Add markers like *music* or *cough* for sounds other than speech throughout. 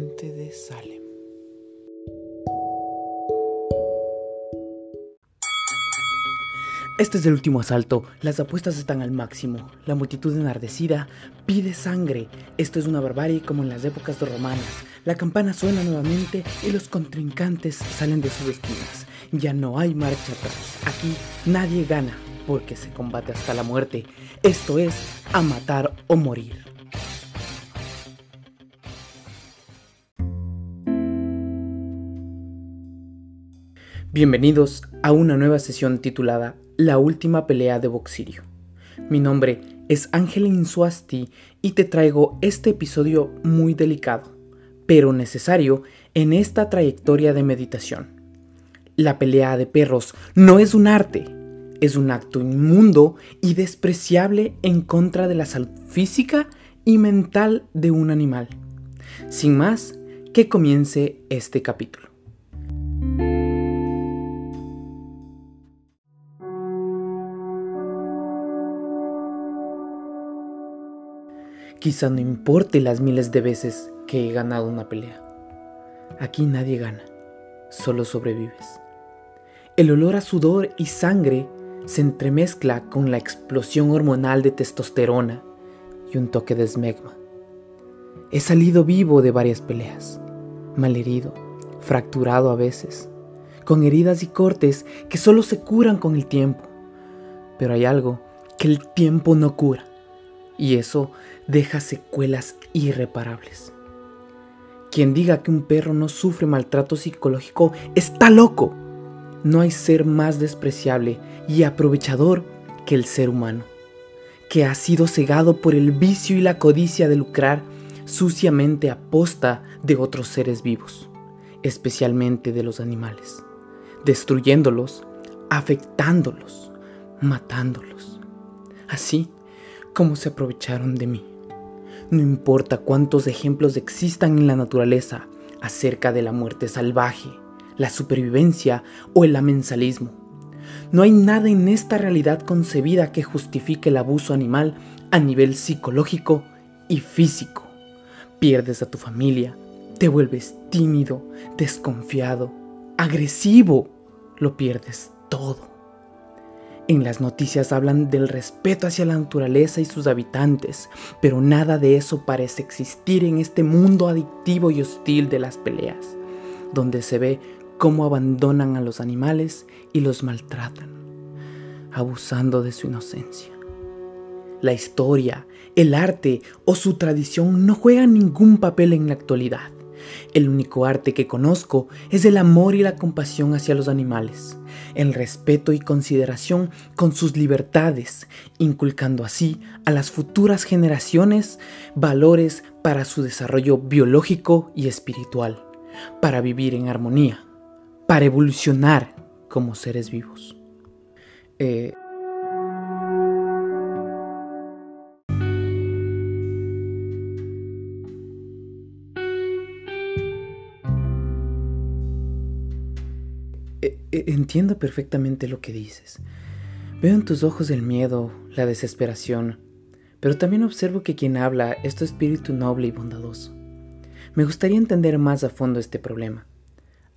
de Salem. Este es el último asalto, las apuestas están al máximo, la multitud enardecida pide sangre, esto es una barbarie como en las épocas romanas, la campana suena nuevamente y los contrincantes salen de sus esquinas, ya no hay marcha atrás, aquí nadie gana porque se combate hasta la muerte, esto es a matar o morir. Bienvenidos a una nueva sesión titulada La última pelea de Boxirio. Mi nombre es Ángel Insuasti y te traigo este episodio muy delicado, pero necesario en esta trayectoria de meditación. La pelea de perros no es un arte, es un acto inmundo y despreciable en contra de la salud física y mental de un animal. Sin más, que comience este capítulo. Quizá no importe las miles de veces que he ganado una pelea. Aquí nadie gana, solo sobrevives. El olor a sudor y sangre se entremezcla con la explosión hormonal de testosterona y un toque de esmegma. He salido vivo de varias peleas, malherido, fracturado a veces, con heridas y cortes que solo se curan con el tiempo. Pero hay algo que el tiempo no cura y eso deja secuelas irreparables. Quien diga que un perro no sufre maltrato psicológico está loco. No hay ser más despreciable y aprovechador que el ser humano, que ha sido cegado por el vicio y la codicia de lucrar suciamente a posta de otros seres vivos, especialmente de los animales, destruyéndolos, afectándolos, matándolos. Así, cómo se aprovecharon de mí. No importa cuántos ejemplos existan en la naturaleza acerca de la muerte salvaje, la supervivencia o el amensalismo. No hay nada en esta realidad concebida que justifique el abuso animal a nivel psicológico y físico. Pierdes a tu familia, te vuelves tímido, desconfiado, agresivo, lo pierdes todo. En las noticias hablan del respeto hacia la naturaleza y sus habitantes, pero nada de eso parece existir en este mundo adictivo y hostil de las peleas, donde se ve cómo abandonan a los animales y los maltratan, abusando de su inocencia. La historia, el arte o su tradición no juegan ningún papel en la actualidad. El único arte que conozco es el amor y la compasión hacia los animales, el respeto y consideración con sus libertades, inculcando así a las futuras generaciones valores para su desarrollo biológico y espiritual, para vivir en armonía, para evolucionar como seres vivos. Eh, entiendo perfectamente lo que dices. Veo en tus ojos el miedo, la desesperación, pero también observo que quien habla es tu espíritu noble y bondadoso. Me gustaría entender más a fondo este problema.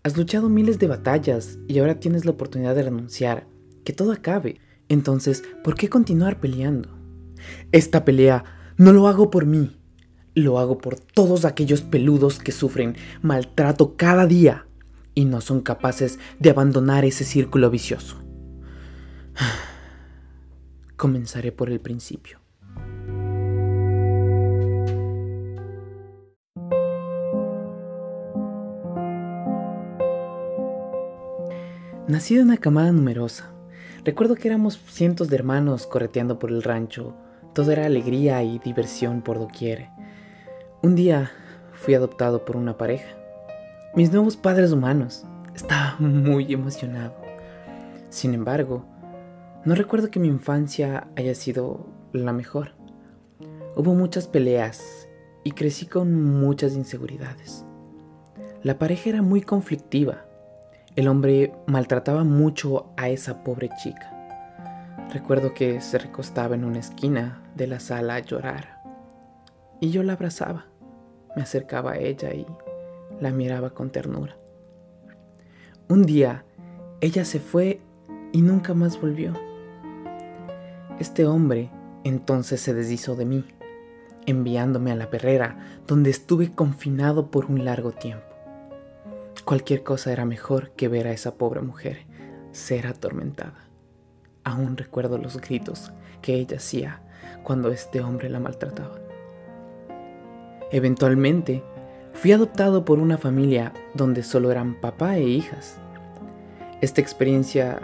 Has luchado miles de batallas y ahora tienes la oportunidad de renunciar, que todo acabe. Entonces, ¿por qué continuar peleando? Esta pelea no lo hago por mí, lo hago por todos aquellos peludos que sufren maltrato cada día y no son capaces de abandonar ese círculo vicioso. *sighs* Comenzaré por el principio. Nací de una camada numerosa. Recuerdo que éramos cientos de hermanos correteando por el rancho. Todo era alegría y diversión por doquier. Un día fui adoptado por una pareja mis nuevos padres humanos. Estaba muy emocionado. Sin embargo, no recuerdo que mi infancia haya sido la mejor. Hubo muchas peleas y crecí con muchas inseguridades. La pareja era muy conflictiva. El hombre maltrataba mucho a esa pobre chica. Recuerdo que se recostaba en una esquina de la sala a llorar. Y yo la abrazaba. Me acercaba a ella y la miraba con ternura. Un día, ella se fue y nunca más volvió. Este hombre entonces se deshizo de mí, enviándome a la perrera, donde estuve confinado por un largo tiempo. Cualquier cosa era mejor que ver a esa pobre mujer ser atormentada. Aún recuerdo los gritos que ella hacía cuando este hombre la maltrataba. Eventualmente, fui adoptado por una familia donde solo eran papá e hijas. Esta experiencia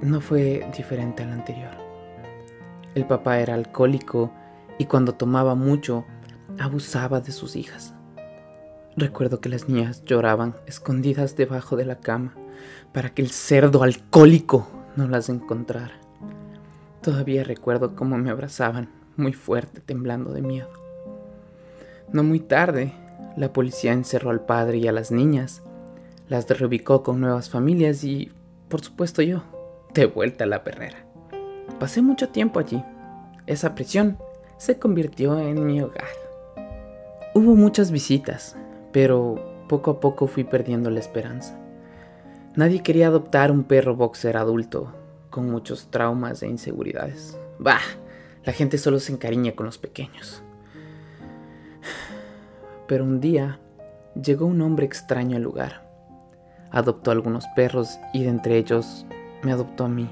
no fue diferente a la anterior. El papá era alcohólico y cuando tomaba mucho, abusaba de sus hijas. Recuerdo que las niñas lloraban escondidas debajo de la cama para que el cerdo alcohólico no las encontrara. Todavía recuerdo cómo me abrazaban, muy fuerte, temblando de miedo. No muy tarde, la policía encerró al padre y a las niñas, las reubicó con nuevas familias y, por supuesto, yo, de vuelta a la perrera. Pasé mucho tiempo allí. Esa prisión se convirtió en mi hogar. Hubo muchas visitas, pero poco a poco fui perdiendo la esperanza. Nadie quería adoptar un perro boxer adulto con muchos traumas e inseguridades. Bah, la gente solo se encariña con los pequeños. Pero un día llegó un hombre extraño al lugar. Adoptó algunos perros y de entre ellos me adoptó a mí.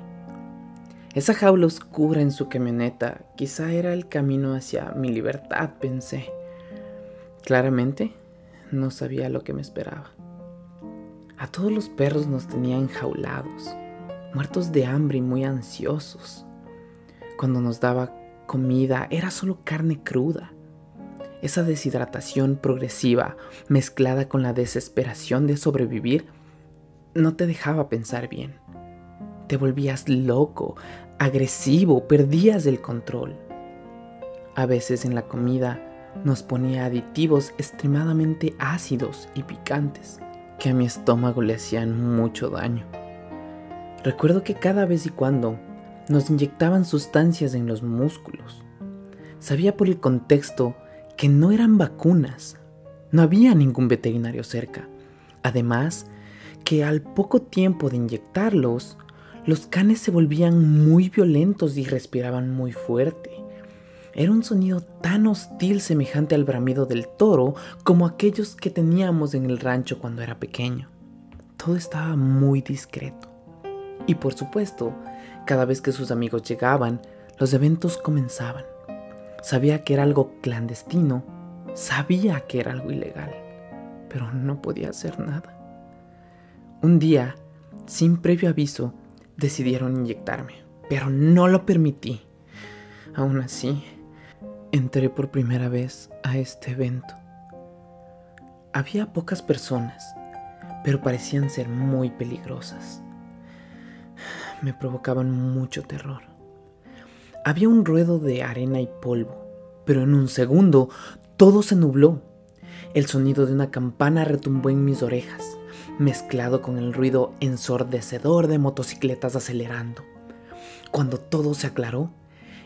Esa jaula oscura en su camioneta quizá era el camino hacia mi libertad, pensé. Claramente no sabía lo que me esperaba. A todos los perros nos tenía enjaulados, muertos de hambre y muy ansiosos. Cuando nos daba comida era solo carne cruda. Esa deshidratación progresiva mezclada con la desesperación de sobrevivir no te dejaba pensar bien. Te volvías loco, agresivo, perdías el control. A veces en la comida nos ponía aditivos extremadamente ácidos y picantes que a mi estómago le hacían mucho daño. Recuerdo que cada vez y cuando nos inyectaban sustancias en los músculos. Sabía por el contexto que no eran vacunas. No había ningún veterinario cerca. Además, que al poco tiempo de inyectarlos, los canes se volvían muy violentos y respiraban muy fuerte. Era un sonido tan hostil semejante al bramido del toro como aquellos que teníamos en el rancho cuando era pequeño. Todo estaba muy discreto. Y por supuesto, cada vez que sus amigos llegaban, los eventos comenzaban. Sabía que era algo clandestino, sabía que era algo ilegal, pero no podía hacer nada. Un día, sin previo aviso, decidieron inyectarme, pero no lo permití. Aún así, entré por primera vez a este evento. Había pocas personas, pero parecían ser muy peligrosas. Me provocaban mucho terror. Había un ruedo de arena y polvo, pero en un segundo todo se nubló. El sonido de una campana retumbó en mis orejas, mezclado con el ruido ensordecedor de motocicletas acelerando. Cuando todo se aclaró,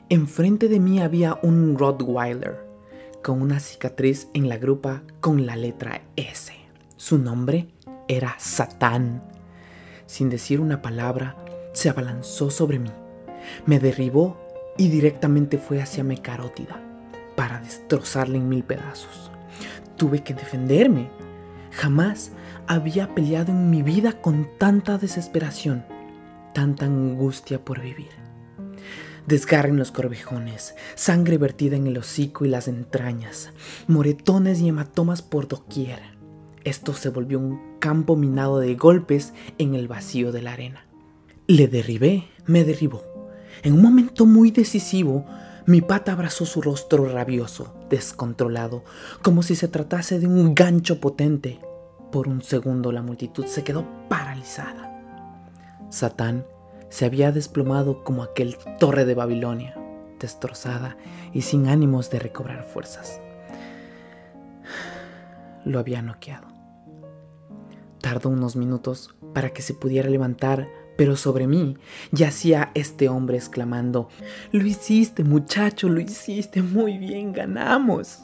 Enfrente de mí había un Rottweiler con una cicatriz en la grupa con la letra S. Su nombre era Satán. Sin decir una palabra, se abalanzó sobre mí, me derribó y directamente fue hacia mi carótida para destrozarla en mil pedazos. Tuve que defenderme. Jamás había peleado en mi vida con tanta desesperación, tanta angustia por vivir desgarren los corvejones, sangre vertida en el hocico y las entrañas, moretones y hematomas por doquier. Esto se volvió un campo minado de golpes en el vacío de la arena. Le derribé, me derribó. En un momento muy decisivo, mi pata abrazó su rostro rabioso, descontrolado, como si se tratase de un gancho potente. Por un segundo la multitud se quedó paralizada. Satán se había desplomado como aquel torre de Babilonia, destrozada y sin ánimos de recobrar fuerzas. Lo había noqueado. Tardó unos minutos para que se pudiera levantar, pero sobre mí yacía este hombre exclamando, Lo hiciste muchacho, lo hiciste muy bien, ganamos.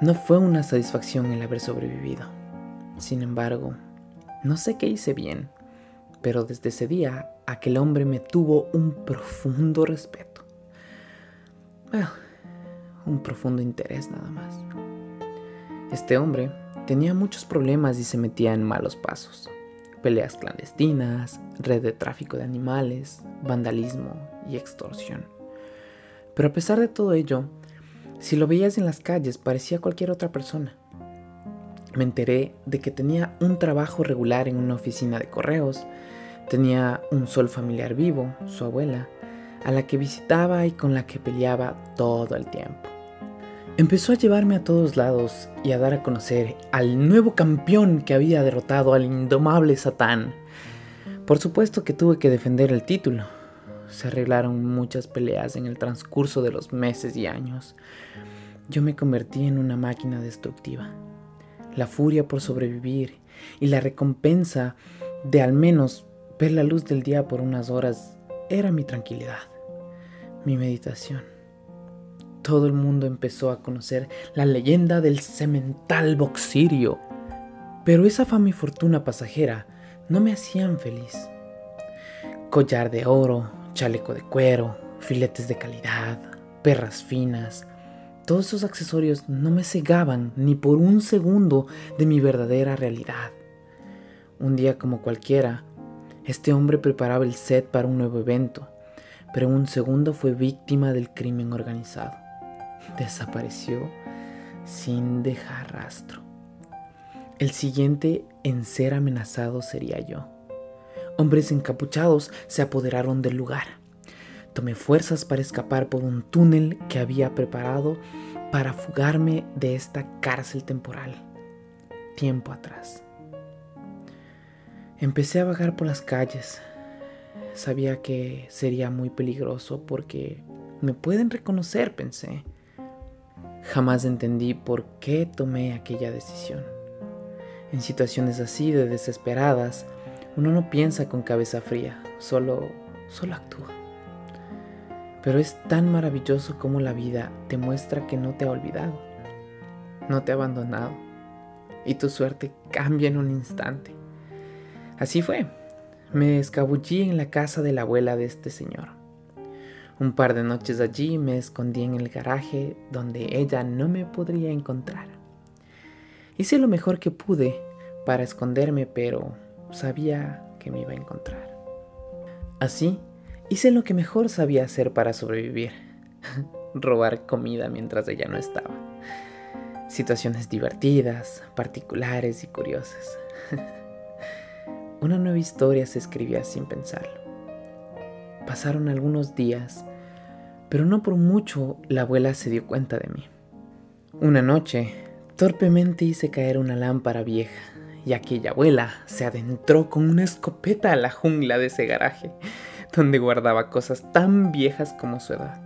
No fue una satisfacción el haber sobrevivido. Sin embargo, no sé qué hice bien, pero desde ese día aquel hombre me tuvo un profundo respeto. Bueno, un profundo interés nada más. Este hombre tenía muchos problemas y se metía en malos pasos. Peleas clandestinas, red de tráfico de animales, vandalismo y extorsión. Pero a pesar de todo ello, si lo veías en las calles parecía cualquier otra persona. Me enteré de que tenía un trabajo regular en una oficina de correos, tenía un sol familiar vivo, su abuela, a la que visitaba y con la que peleaba todo el tiempo. Empezó a llevarme a todos lados y a dar a conocer al nuevo campeón que había derrotado al indomable Satán. Por supuesto que tuve que defender el título, se arreglaron muchas peleas en el transcurso de los meses y años. Yo me convertí en una máquina destructiva. La furia por sobrevivir y la recompensa de al menos ver la luz del día por unas horas era mi tranquilidad, mi meditación. Todo el mundo empezó a conocer la leyenda del cemental boxirio, pero esa fama y fortuna pasajera no me hacían feliz. Collar de oro, chaleco de cuero, filetes de calidad, perras finas. Todos esos accesorios no me cegaban ni por un segundo de mi verdadera realidad. Un día como cualquiera, este hombre preparaba el set para un nuevo evento, pero un segundo fue víctima del crimen organizado. Desapareció sin dejar rastro. El siguiente en ser amenazado sería yo. Hombres encapuchados se apoderaron del lugar. Tomé fuerzas para escapar por un túnel que había preparado para fugarme de esta cárcel temporal. Tiempo atrás. Empecé a vagar por las calles. Sabía que sería muy peligroso porque me pueden reconocer, pensé. Jamás entendí por qué tomé aquella decisión. En situaciones así de desesperadas, uno no piensa con cabeza fría, solo, solo actúa. Pero es tan maravilloso como la vida te muestra que no te ha olvidado, no te ha abandonado, y tu suerte cambia en un instante. Así fue, me escabullí en la casa de la abuela de este señor. Un par de noches allí me escondí en el garaje donde ella no me podría encontrar. Hice lo mejor que pude para esconderme, pero sabía que me iba a encontrar. Así, hice lo que mejor sabía hacer para sobrevivir. *laughs* Robar comida mientras ella no estaba. Situaciones divertidas, particulares y curiosas. *laughs* Una nueva historia se escribía sin pensarlo. Pasaron algunos días, pero no por mucho la abuela se dio cuenta de mí. Una noche, torpemente hice caer una lámpara vieja y aquella abuela se adentró con una escopeta a la jungla de ese garaje, donde guardaba cosas tan viejas como su edad.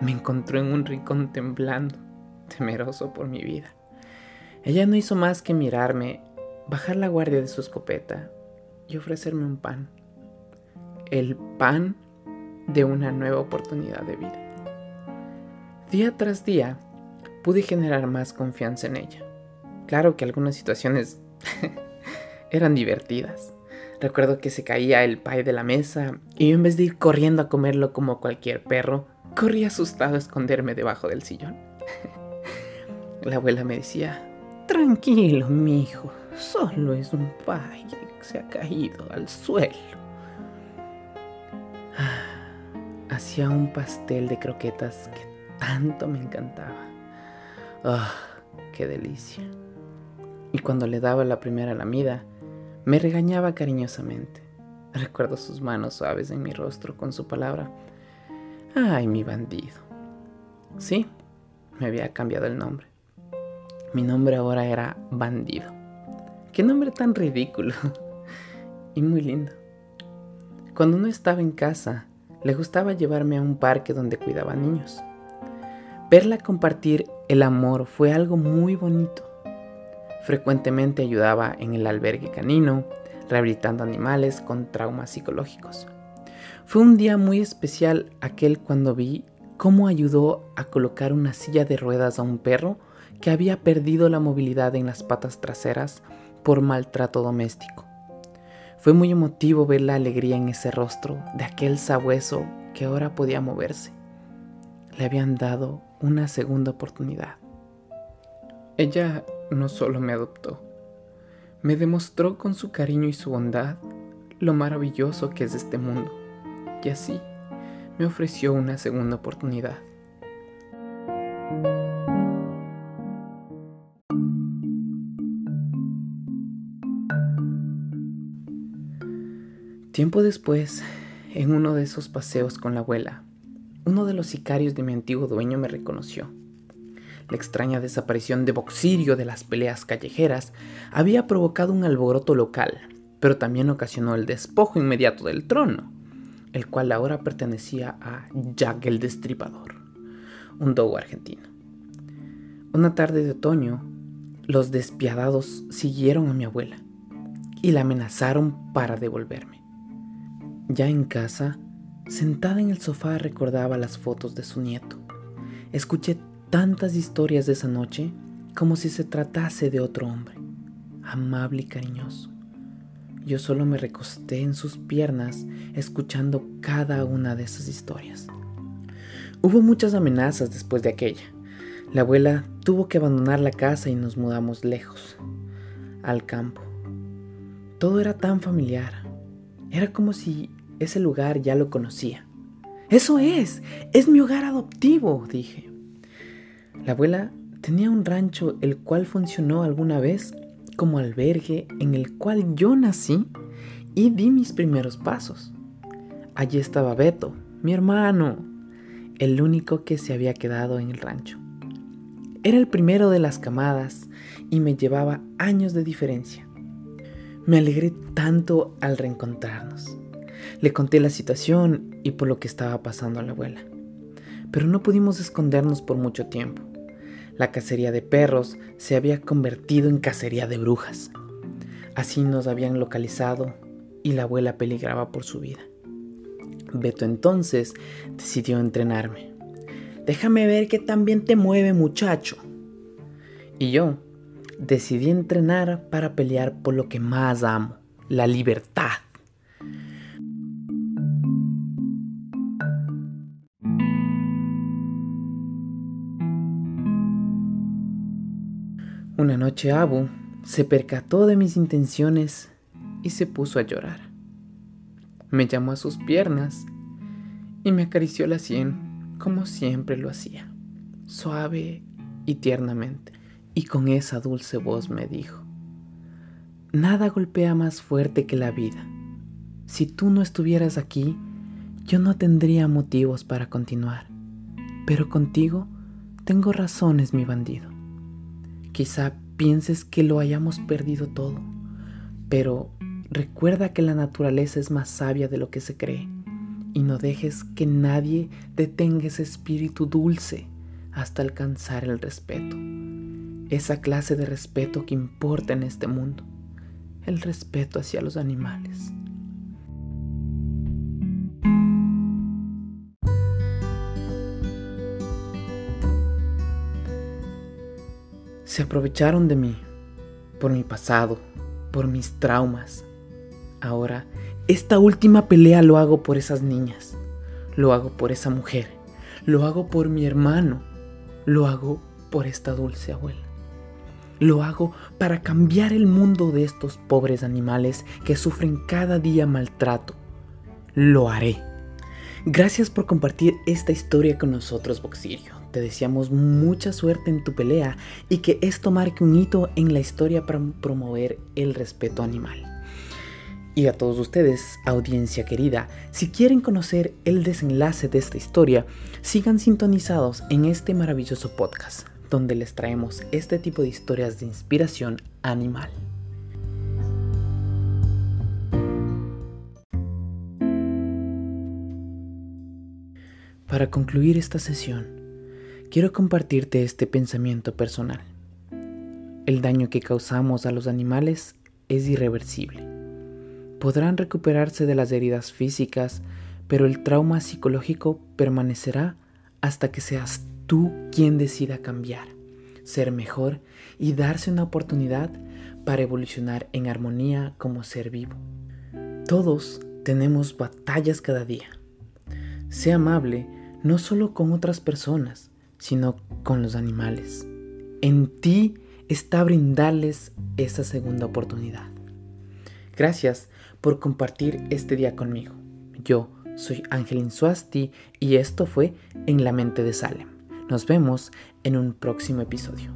Me encontró en un rincón temblando, temeroso por mi vida. Ella no hizo más que mirarme, bajar la guardia de su escopeta y ofrecerme un pan. El pan de una nueva oportunidad de vida. Día tras día pude generar más confianza en ella. Claro que algunas situaciones *laughs* eran divertidas. Recuerdo que se caía el pie de la mesa y yo en vez de ir corriendo a comerlo como cualquier perro, corrí asustado a esconderme debajo del sillón. *laughs* la abuela me decía, tranquilo, mi hijo, solo es un pie que se ha caído al suelo. Hacía un pastel de croquetas que tanto me encantaba. ¡Ah, qué delicia! y cuando le daba la primera lamida, me regañaba cariñosamente. Recuerdo sus manos suaves en mi rostro con su palabra. Ay, mi bandido. Sí, me había cambiado el nombre. Mi nombre ahora era Bandido. Qué nombre tan ridículo *laughs* y muy lindo. Cuando no estaba en casa, le gustaba llevarme a un parque donde cuidaba niños. Verla compartir el amor fue algo muy bonito. Frecuentemente ayudaba en el albergue canino, rehabilitando animales con traumas psicológicos. Fue un día muy especial aquel cuando vi cómo ayudó a colocar una silla de ruedas a un perro que había perdido la movilidad en las patas traseras por maltrato doméstico. Fue muy emotivo ver la alegría en ese rostro de aquel sabueso que ahora podía moverse. Le habían dado una segunda oportunidad. Ella no solo me adoptó, me demostró con su cariño y su bondad lo maravilloso que es este mundo, y así me ofreció una segunda oportunidad. Tiempo después, en uno de esos paseos con la abuela, uno de los sicarios de mi antiguo dueño me reconoció. La extraña desaparición de Boxirio de las peleas callejeras había provocado un alboroto local, pero también ocasionó el despojo inmediato del trono, el cual ahora pertenecía a Jack el Destripador, un dogo argentino. Una tarde de otoño, los despiadados siguieron a mi abuela y la amenazaron para devolverme. Ya en casa, sentada en el sofá recordaba las fotos de su nieto. Escuché tantas historias de esa noche como si se tratase de otro hombre, amable y cariñoso. Yo solo me recosté en sus piernas escuchando cada una de esas historias. Hubo muchas amenazas después de aquella. La abuela tuvo que abandonar la casa y nos mudamos lejos, al campo. Todo era tan familiar. Era como si ese lugar ya lo conocía. Eso es, es mi hogar adoptivo, dije. La abuela tenía un rancho el cual funcionó alguna vez como albergue en el cual yo nací y di mis primeros pasos. Allí estaba Beto, mi hermano, el único que se había quedado en el rancho. Era el primero de las camadas y me llevaba años de diferencia. Me alegré tanto al reencontrarnos. Le conté la situación y por lo que estaba pasando a la abuela. Pero no pudimos escondernos por mucho tiempo. La cacería de perros se había convertido en cacería de brujas. Así nos habían localizado y la abuela peligraba por su vida. Beto entonces decidió entrenarme. Déjame ver qué tan bien te mueve muchacho. Y yo decidí entrenar para pelear por lo que más amo, la libertad. Una noche Abu se percató de mis intenciones y se puso a llorar. Me llamó a sus piernas y me acarició la sien como siempre lo hacía, suave y tiernamente, y con esa dulce voz me dijo, Nada golpea más fuerte que la vida. Si tú no estuvieras aquí, yo no tendría motivos para continuar, pero contigo tengo razones, mi bandido. Quizá pienses que lo hayamos perdido todo, pero recuerda que la naturaleza es más sabia de lo que se cree y no dejes que nadie detenga ese espíritu dulce hasta alcanzar el respeto. Esa clase de respeto que importa en este mundo, el respeto hacia los animales. Se aprovecharon de mí, por mi pasado, por mis traumas. Ahora, esta última pelea lo hago por esas niñas, lo hago por esa mujer, lo hago por mi hermano, lo hago por esta dulce abuela. Lo hago para cambiar el mundo de estos pobres animales que sufren cada día maltrato. Lo haré. Gracias por compartir esta historia con nosotros, Boxirio. Te deseamos mucha suerte en tu pelea y que esto marque un hito en la historia para promover el respeto animal. Y a todos ustedes, audiencia querida, si quieren conocer el desenlace de esta historia, sigan sintonizados en este maravilloso podcast, donde les traemos este tipo de historias de inspiración animal. Para concluir esta sesión, quiero compartirte este pensamiento personal. El daño que causamos a los animales es irreversible. Podrán recuperarse de las heridas físicas, pero el trauma psicológico permanecerá hasta que seas tú quien decida cambiar. ser mejor y darse una oportunidad para evolucionar en armonía como ser vivo. Todos tenemos batallas cada día. Sea amable no solo con otras personas, sino con los animales. En ti está brindarles esa segunda oportunidad. Gracias por compartir este día conmigo. Yo soy Angelin Suasti y esto fue En la mente de Salem. Nos vemos en un próximo episodio.